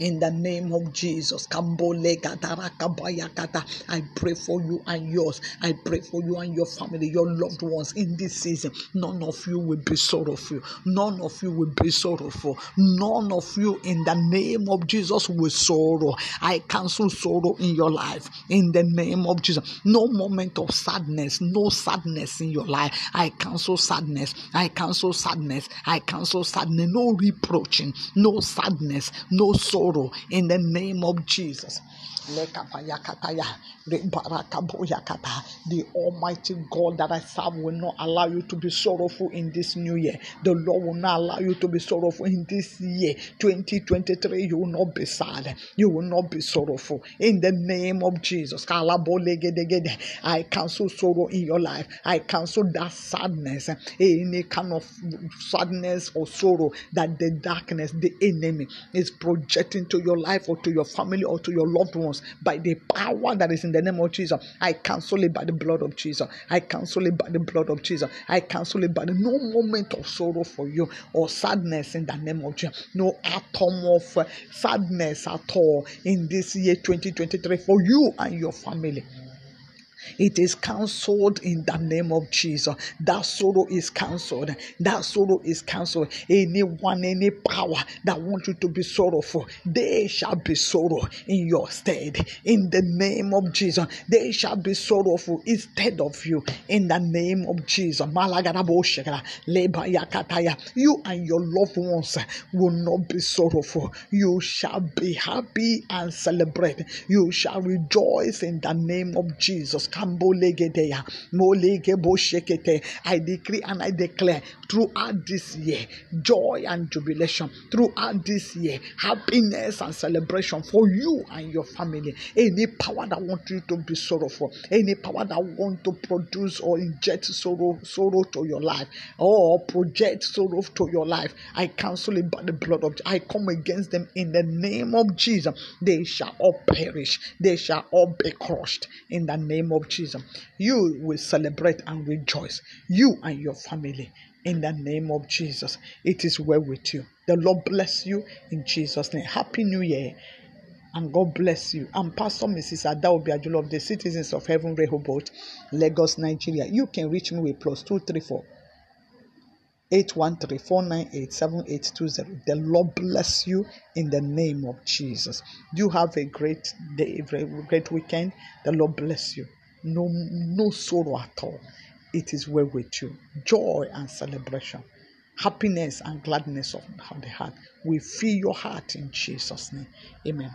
In the name of Jesus. I pray for you and yours. I pray for you and your family, your loved ones in this season. None of you will be sorrowful. None of you will be sorrowful. None of you in the name of Jesus will sorrow. I cancel sorrow in your life in the name of Jesus. No moment of sadness, no sadness in your life. I cancel sadness. I cancel sadness. I cancel sadness. No reproaching, no sadness, no sorrow in the name of Jesus. The Almighty God that I serve will not allow you to be sorrowful in this new year. The Lord will not allow you to be sorrowful in this year. 2023, you will not be sad. You will not be sorrowful. In the name of Jesus. I cancel sorrow in your life. I cancel that sadness. Any kind of sadness or sorrow that the darkness, the enemy, is projecting to your life or to your family or to your loved ones by the power that is in the name of Jesus. I cancel it by the blood of Jesus. I cancel it by the blood of Jesus. I cancel it by the no moment of sorrow for you or sadness in the name of Jesus. No atom of uh, sadness at all in this year 2023 for you and your family. It is cancelled in the name of Jesus. That sorrow is cancelled. That sorrow is cancelled. Anyone, any power that wants you to be sorrowful, they shall be sorrow in your stead. In the name of Jesus, they shall be sorrowful instead of you. In the name of Jesus, you and your loved ones will not be sorrowful. You shall be happy and celebrate. You shall rejoice in the name of Jesus. I decree and I declare throughout this year joy and jubilation. Throughout this year, happiness and celebration for you and your family. Any power that wants you to be sorrowful, any power that want to produce or inject sorrow, sorrow to your life, or project sorrow to your life, I cancel it by the blood of I come against them in the name of Jesus. They shall all perish. They shall all be crushed in the name of Jesus. You will celebrate and rejoice. You and your family in the name of Jesus. It is well with you. The Lord bless you in Jesus' name. Happy New Year. And God bless you. I'm Pastor Mrs. Adaobi Ajulo of the Citizens of Heaven Rehoboth, Lagos, Nigeria. You can reach me with plus 234 813 498 7820. The Lord bless you in the name of Jesus. You have a great day, a great weekend. The Lord bless you. No, no sorrow at all. It is well with you. Joy and celebration. Happiness and gladness of the heart will fill your heart in Jesus' name. Amen.